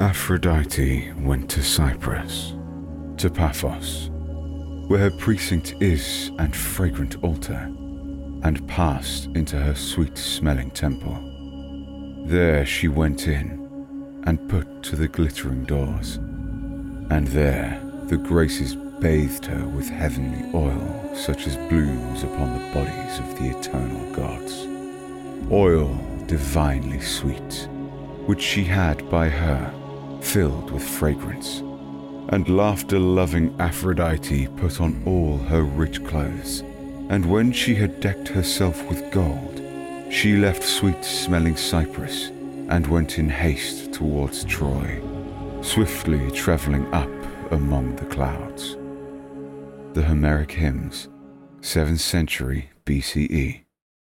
Aphrodite went to Cyprus, to Paphos, where her precinct is and fragrant altar, and passed into her sweet smelling temple. There she went in and put to the glittering doors, and there the Graces bathed her with heavenly oil, such as blooms upon the bodies of the eternal gods. Oil divinely sweet, which she had by her filled with fragrance. And laughter loving Aphrodite put on all her rich clothes. And when she had decked herself with gold, she left sweet smelling Cyprus and went in haste towards Troy, swiftly travelling up among the clouds. The Homeric Hymns, 7th century BCE.